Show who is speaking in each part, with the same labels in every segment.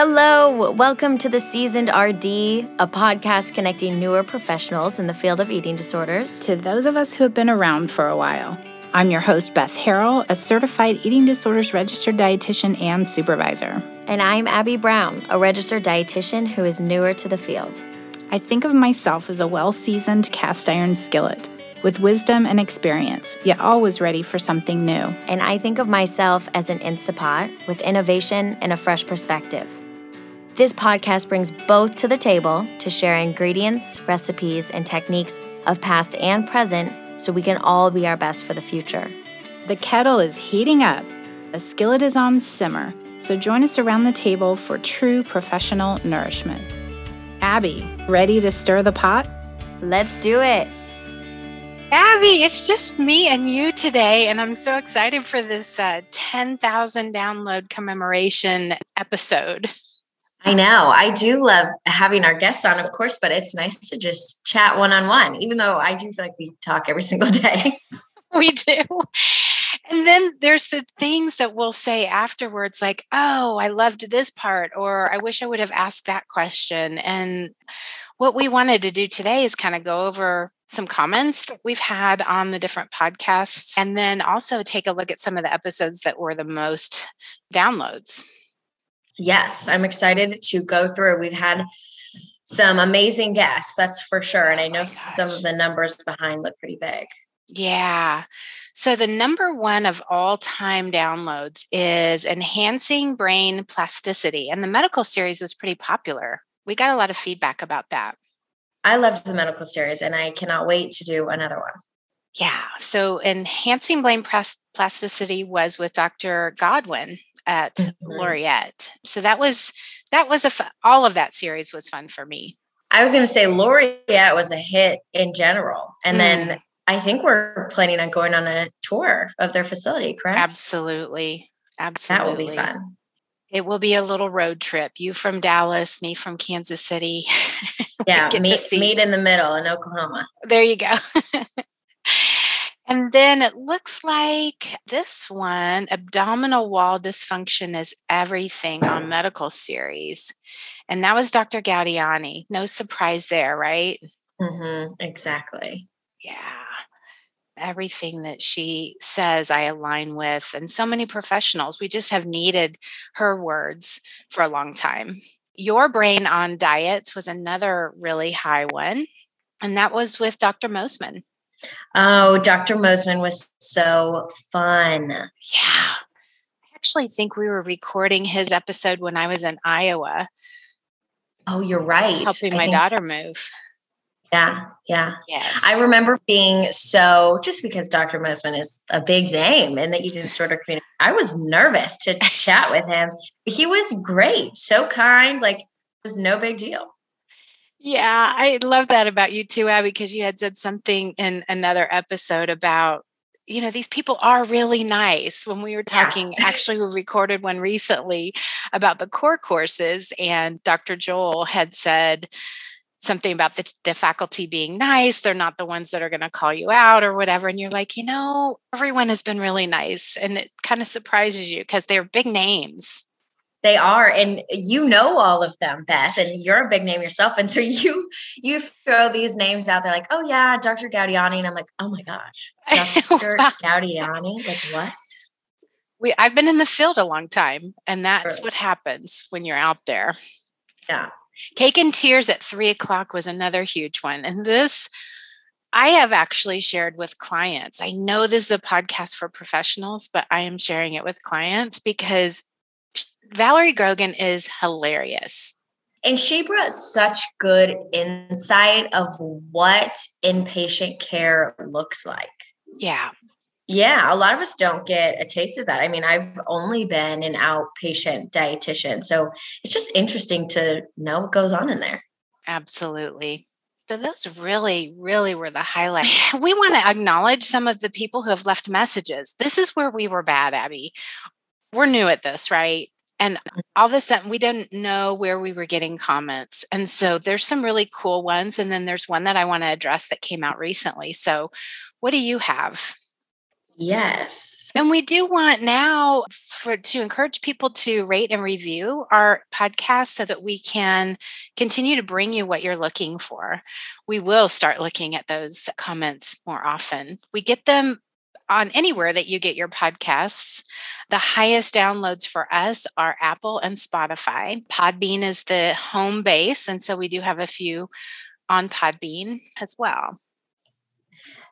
Speaker 1: Hello, welcome to the Seasoned RD, a podcast connecting newer professionals in the field of eating disorders
Speaker 2: to those of us who have been around for a while. I'm your host, Beth Harrell, a certified eating disorders registered dietitian and supervisor.
Speaker 1: And I'm Abbi Brown, a registered dietitian who is newer to the field.
Speaker 2: I think of myself as a well seasoned cast iron skillet with wisdom and experience, yet always ready for something new.
Speaker 1: And I think of myself as an Instapot with innovation and a fresh perspective. This podcast brings both to the table to share ingredients, recipes, and techniques of past and present so we can all be our best for the future.
Speaker 2: The kettle is heating up, the skillet is on simmer, so join us around the table for true professional nourishment. Abbi, ready to stir the pot?
Speaker 1: Let's do it.
Speaker 3: Abbi, it's just me and you today, and I'm so excited for this uh, 10,000 download commemoration episode.
Speaker 4: I know. I do love having our guests on, of course, but it's nice to just chat one on one, even though I do feel like we talk every single day.
Speaker 3: we do. And then there's the things that we'll say afterwards, like, oh, I loved this part, or I wish I would have asked that question. And what we wanted to do today is kind of go over some comments that we've had on the different podcasts, and then also take a look at some of the episodes that were the most downloads.
Speaker 4: Yes, I'm excited to go through. We've had some amazing guests, that's for sure. And I oh know some of the numbers behind look pretty big.
Speaker 3: Yeah. So the number one of all time downloads is Enhancing Brain Plasticity. And the medical series was pretty popular. We got a lot of feedback about that.
Speaker 4: I loved the medical series and I cannot wait to do another one.
Speaker 3: Yeah. So Enhancing Brain Plasticity was with Dr. Godwin at mm-hmm. Laureate. So that was that was a fun, all of that series was fun for me.
Speaker 4: I was going to say Laureate was a hit in general, and mm. then I think we're planning on going on a tour of their facility. Correct?
Speaker 3: Absolutely, absolutely.
Speaker 4: That will be fun.
Speaker 3: It will be a little road trip. You from Dallas, me from Kansas City.
Speaker 4: yeah, meet, meet in the middle in Oklahoma.
Speaker 3: There you go. And then it looks like this one abdominal wall dysfunction is everything on medical series. And that was Dr. Gaudiani. No surprise there, right?
Speaker 4: Mm-hmm, exactly.
Speaker 3: Yeah. Everything that she says, I align with. And so many professionals, we just have needed her words for a long time. Your Brain on Diets was another really high one. And that was with Dr. Moseman.
Speaker 4: Oh, Dr. Moseman was so fun.
Speaker 3: Yeah. I actually think we were recording his episode when I was in Iowa.
Speaker 4: Oh, you're right.
Speaker 3: Helping my think, daughter move.
Speaker 4: Yeah, yeah. Yes. I remember being so just because Dr. Moseman is a big name and that you didn't sort of community. I was nervous to chat with him. He was great, so kind, like it was no big deal.
Speaker 3: Yeah, I love that about you too, Abbi, because you had said something in another episode about, you know, these people are really nice. When we were talking, yeah. actually, we recorded one recently about the core courses, and Dr. Joel had said, something about the, the faculty being nice they're not the ones that are going to call you out or whatever and you're like you know everyone has been really nice and it kind of surprises you because they're big names
Speaker 4: they are, and you know all of them, Beth, and you're a big name yourself. And so you you throw these names out there like, oh yeah, Dr. Gaudiani. And I'm like, oh my gosh, Dr. Gaudiani? Like what?
Speaker 3: We I've been in the field a long time, and that's sure. what happens when you're out there.
Speaker 4: Yeah.
Speaker 3: Cake and Tears at three o'clock was another huge one. And this I have actually shared with clients. I know this is a podcast for professionals, but I am sharing it with clients because Valerie Grogan is hilarious.
Speaker 4: And she brought such good insight of what inpatient care looks like.
Speaker 3: Yeah.
Speaker 4: Yeah, a lot of us don't get a taste of that. I mean, I've only been an outpatient dietitian. So it's just interesting to know what goes on in there.
Speaker 3: Absolutely. So those really, really were the highlight. We want to acknowledge some of the people who have left messages. This is where we were bad, Abbi. We're new at this, right? And mm. all of a sudden, we didn't know where we were getting comments. And so there's some really cool ones. And then there's one that I want to address that came out recently. So, what do you have?
Speaker 4: Yes.
Speaker 3: And we do want now for to encourage people to rate and review our podcast so that we can continue to bring you what you're looking for. We will start looking at those comments more often. We get them on anywhere that you get your podcasts. The highest downloads for us are Apple and Spotify. Podbean is the home base. And so we do have a few on Podbean as well.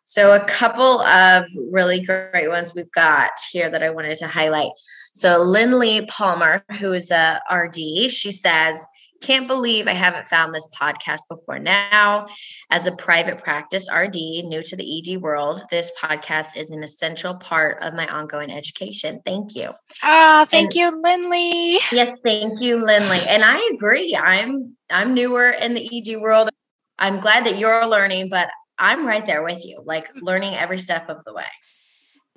Speaker 4: So, a couple of really great ones we've got here that I wanted to highlight. So, Lynleigh Palmer, who is a RD, she says, can't believe I haven't found this podcast before now. As a private practice RD, new to the ED world, this podcast is an essential part of my ongoing education. Thank you.
Speaker 3: Ah, oh, thank and, you, Lynleigh.
Speaker 4: Yes, thank you, Lynleigh. And I agree. I'm I'm newer in the ED world. I'm glad that you're learning, but I'm right there with you, like learning every step of the way.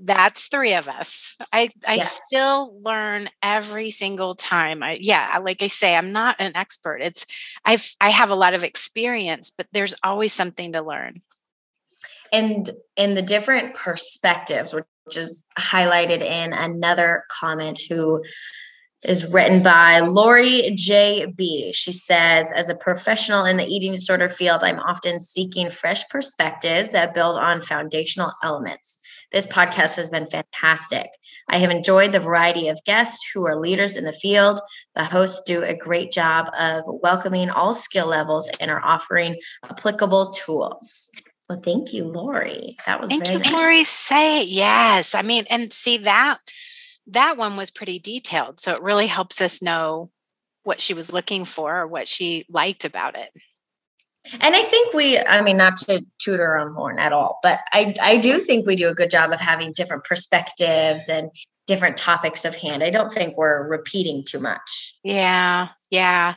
Speaker 3: That's three of us. I I yes. still learn every single time. I yeah, like I say, I'm not an expert. It's I've I have a lot of experience, but there's always something to learn.
Speaker 4: And in the different perspectives, which is highlighted in another comment who is written by Lori J.B. She says, as a professional in the eating disorder field, I'm often seeking fresh perspectives that build on foundational elements. This podcast has been fantastic. I have enjoyed the variety of guests who are leaders in the field. The hosts do a great job of welcoming all skill levels and are offering applicable tools. Well, thank you, Lori. That was
Speaker 3: thank you, nice. Lori. Say yes. I mean, and see that that one was pretty detailed. So it really helps us know what she was looking for or what she liked about it.
Speaker 4: And I think we, I mean, not to toot our own horn at all, but I, I do think we do a good job of having different perspectives and different topics of hand. I don't think we're repeating too much.
Speaker 3: Yeah. Yeah.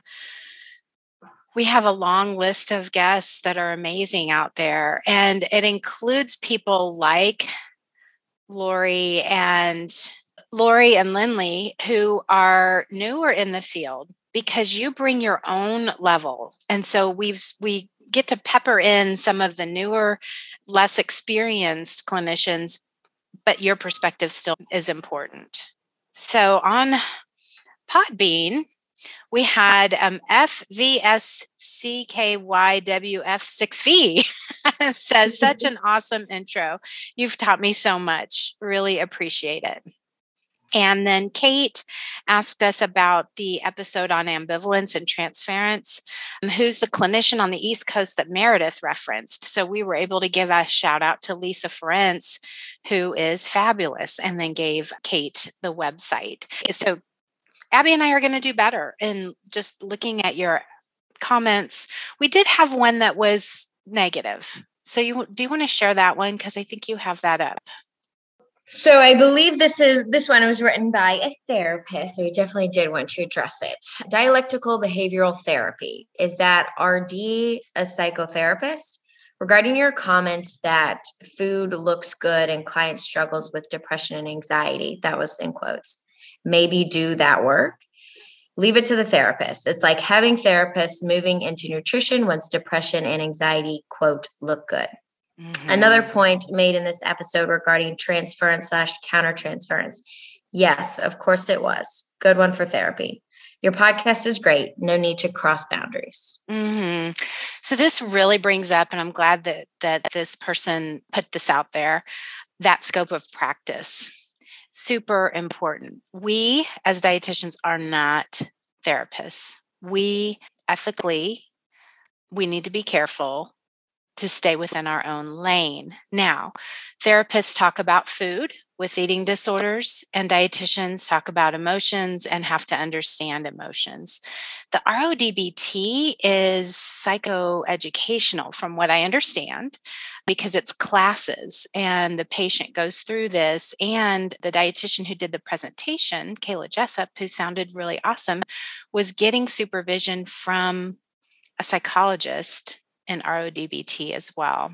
Speaker 3: We have a long list of guests that are amazing out there, and it includes people like Lori and Lori and Lynleigh, who are newer in the field, because you bring your own level. And so we've we get to pepper in some of the newer, less experienced clinicians, but your perspective still is important. So on Podbean, we had um, FVSCKYWF6V says such an awesome intro. You've taught me so much. Really appreciate it. And then Kate asked us about the episode on ambivalence and transference, um, who's the clinician on the East Coast that Meredith referenced. So we were able to give a shout out to Lisa Ferenc, who is fabulous, and then gave Kate the website. So Abbi and I are going to do better in just looking at your comments. We did have one that was negative. So you do you want to share that one because I think you have that up.
Speaker 4: So I believe this is this one was written by a therapist. So we definitely did want to address it. Dialectical behavioral therapy. Is that RD a psychotherapist? Regarding your comments that food looks good and client struggles with depression and anxiety, that was in quotes. Maybe do that work. Leave it to the therapist. It's like having therapists moving into nutrition once depression and anxiety, quote, look good. Mm-hmm. Another point made in this episode regarding transference slash countertransference. Yes, of course it was. Good one for therapy. Your podcast is great. No need to cross boundaries.
Speaker 3: Mm-hmm. So this really brings up, and I'm glad that that this person put this out there. That scope of practice, super important. We as dietitians are not therapists. We ethically, we need to be careful to stay within our own lane. Now, therapists talk about food with eating disorders, and dietitians talk about emotions and have to understand emotions. The RODBT is psychoeducational, from what I understand, because it's classes and the patient goes through this. And the dietitian who did the presentation, Kayla Jessup, who sounded really awesome, was getting supervision from a psychologist in RODBT as well.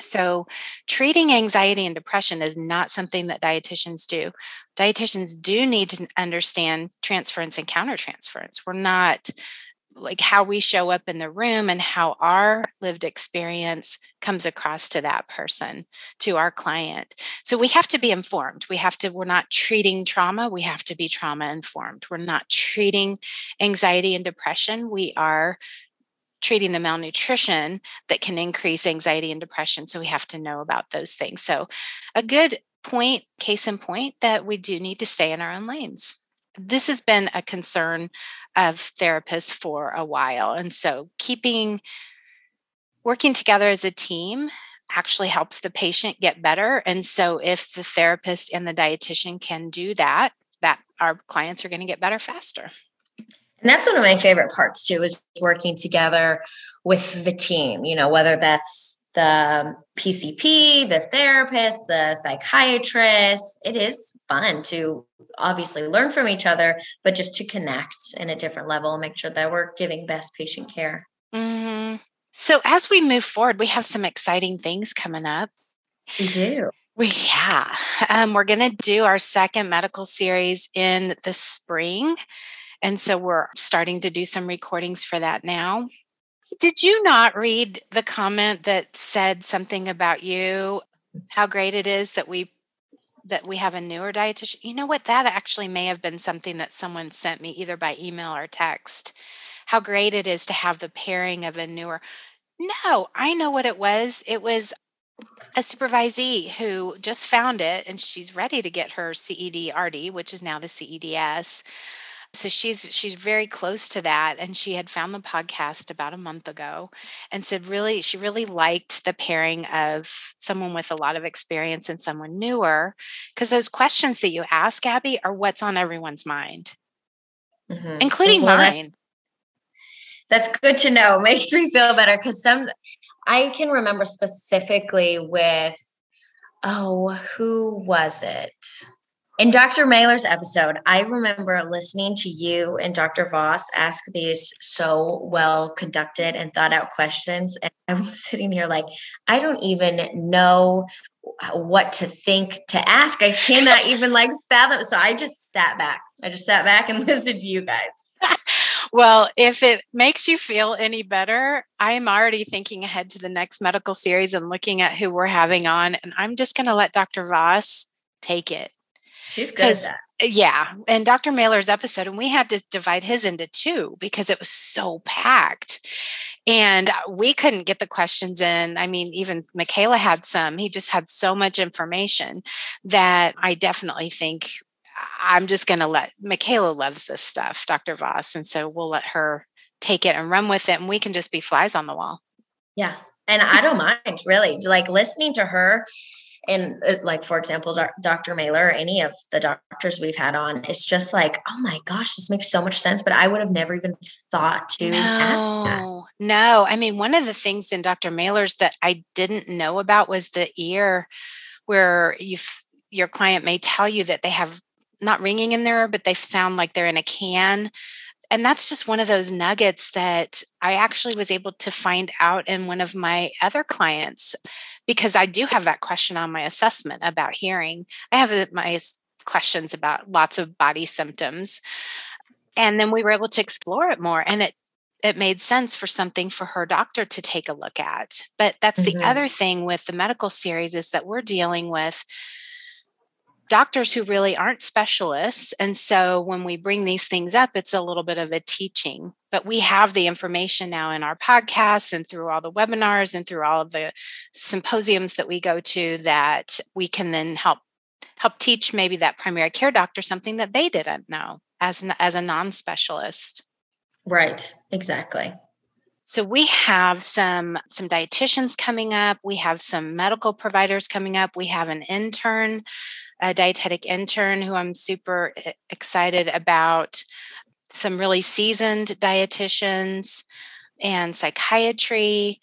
Speaker 3: So, treating anxiety and depression is not something that dietitians do. Dietitians do need to understand transference and countertransference. We're not like how we show up in the room and how our lived experience comes across to that person to our client so we have to be informed we have to we're not treating trauma we have to be trauma informed we're not treating anxiety and depression we are treating the malnutrition that can increase anxiety and depression so we have to know about those things so a good point case in point that we do need to stay in our own lanes this has been a concern of therapists for a while. And so keeping working together as a team actually helps the patient get better. And so if the therapist and the dietitian can do that, that our clients are going to get better faster.
Speaker 4: And that's one of my favorite parts too is working together with the team, you know, whether that's the PCP, the therapist, the psychiatrist. It is fun to obviously learn from each other, but just to connect in a different level and make sure that we're giving best patient care.
Speaker 3: Mm-hmm. So, as we move forward, we have some exciting things coming up.
Speaker 4: We do.
Speaker 3: We yeah, um, we're going to do our second medical series in the spring, and so we're starting to do some recordings for that now. Did you not read the comment that said something about you? How great it is that we that we have a newer dietitian. You know what? That actually may have been something that someone sent me either by email or text. How great it is to have the pairing of a newer. No, I know what it was. It was a supervisee who just found it and she's ready to get her CED RD, which is now the CEDS. So she's she's very close to that and she had found the podcast about a month ago and said really she really liked the pairing of someone with a lot of experience and someone newer because those questions that you ask Abbi are what's on everyone's mind. Mm-hmm. Including well, mine.
Speaker 4: That, that's good to know. Makes me feel better cuz some I can remember specifically with oh, who was it? In Dr. Mehler's episode, I remember listening to you and Dr. Voss ask these so well conducted and thought out questions. And I was sitting here like, I don't even know what to think to ask. I cannot even like fathom. So I just sat back. I just sat back and listened to you guys.
Speaker 3: well, if it makes you feel any better, I am already thinking ahead to the next medical series and looking at who we're having on. And I'm just going to let Dr. Voss take it.
Speaker 4: She's good uh,
Speaker 3: Yeah. And Dr. Mehler's episode, and we had to divide his into two because it was so packed. And uh, we couldn't get the questions in. I mean, even Michaela had some. He just had so much information that I definitely think I'm just going to let Michaela loves this stuff, Dr. Voss. And so we'll let her take it and run with it. And we can just be flies on the wall.
Speaker 4: Yeah. And I don't mind really like listening to her and uh, like for example dr Mehler or any of the doctors we've had on it's just like oh my gosh this makes so much sense but i would have never even thought to
Speaker 3: no,
Speaker 4: ask that.
Speaker 3: No no. i mean one of the things in dr Mehler's that i didn't know about was the ear where you your client may tell you that they have not ringing in there but they sound like they're in a can. And that's just one of those nuggets that I actually was able to find out in one of my other clients because I do have that question on my assessment about hearing. I have my questions about lots of body symptoms. And then we were able to explore it more and it it made sense for something for her doctor to take a look at. But that's mm-hmm. the other thing with the medical series is that we're dealing with doctors who really aren't specialists. And so when we bring these things up, it's a little bit of a teaching. But we have the information now in our podcasts and through all the webinars and through all of the symposiums that we go to that we can then help help teach maybe that primary care doctor something that they didn't know as as a non-specialist.
Speaker 4: Right, exactly.
Speaker 3: So we have some some dietitians coming up, we have some medical providers coming up, we have an intern a dietetic intern who I'm super excited about, some really seasoned dietitians, and psychiatry.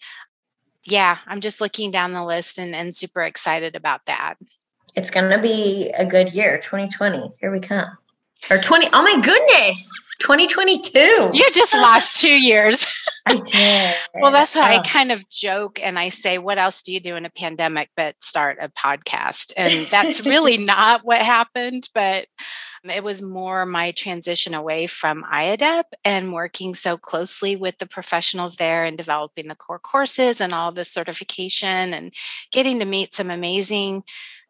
Speaker 3: Yeah, I'm just looking down the list and, and super excited about that.
Speaker 4: It's going to be a good year, 2020. Here we come. Or 20, oh my goodness, 2022.
Speaker 3: You just lost two years.
Speaker 4: I did.
Speaker 3: well, that's why oh. I kind of joke and I say, What else do you do in a pandemic but start a podcast? And that's really not what happened, but it was more my transition away from IAEDP and working so closely with the professionals there and developing the core courses and all the certification and getting to meet some amazing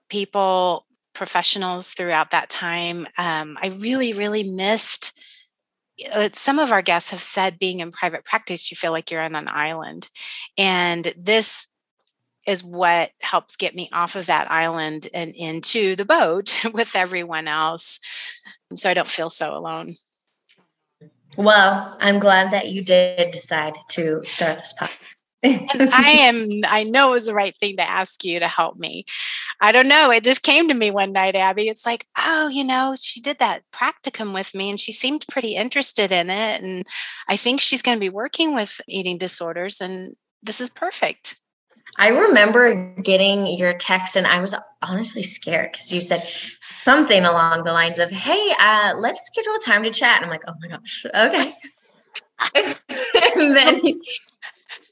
Speaker 3: people, professionals throughout that time. Um, I really, really missed Uh, some of our guests have said being in private practice, you feel like you're on an island. And this is what helps get me off of that island and into the boat with everyone else. So I don't feel so alone.
Speaker 4: Well, I'm glad that you did decide to start this podcast.
Speaker 3: I am, I know it was the right thing to ask you to help me. I don't know. It just came to me one night, Abbi. It's like, oh, you know, she did that practicum with me and she seemed pretty interested in it. And I think she's going to be working with eating disorders. And this is perfect.
Speaker 4: I remember getting your text and I was honestly scared because you said something along the lines of, hey, uh, let's schedule a time to chat. And I'm like, oh my gosh, okay. and then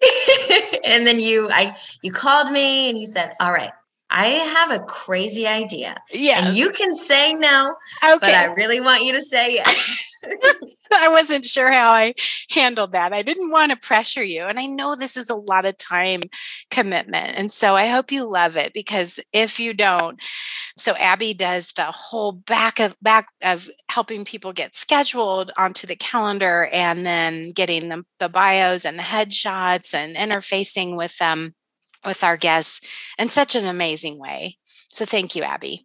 Speaker 4: and then you I you called me and you said, "All right, I have a crazy idea. Yeah. And you can say no, okay. but I really want you to say yes.
Speaker 3: I wasn't sure how I handled that. I didn't want to pressure you. And I know this is a lot of time commitment. And so I hope you love it because if you don't, so Abbi does the whole back of back of helping people get scheduled onto the calendar and then getting the, the bios and the headshots and interfacing with them with our guests in such an amazing way. So thank you, Abbi.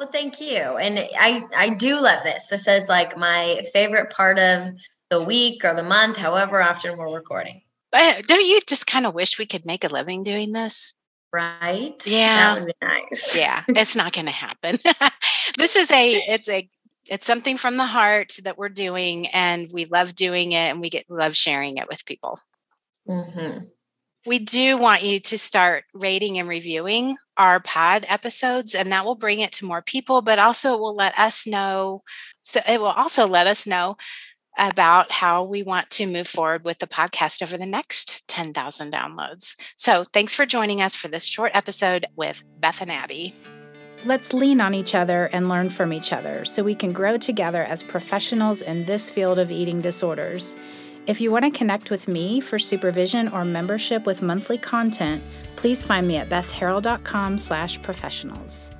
Speaker 4: Well, thank you. And I I do love this. This is like my favorite part of the week or the month, however often we're recording.
Speaker 3: But don't you just kind of wish we could make a living doing this?
Speaker 4: Right?
Speaker 3: Yeah.
Speaker 4: That would be nice.
Speaker 3: yeah, it's not going to happen. this is a it's a it's something from the heart that we're doing and we love doing it and we get love sharing it with people. Mm-hmm we do want you to start rating and reviewing our pod episodes, and that will bring it to more people, but also it will let us know. So it will also let us know about how we want to move forward with the podcast over the next 10,000 downloads. So thanks for joining us for this short episode with Beth and Abbi.
Speaker 2: Let's lean on each other and learn from each other so we can grow together as professionals in this field of eating disorders. If you want to connect with me for supervision or membership with monthly content, please find me at bethharrell.com slash professionals.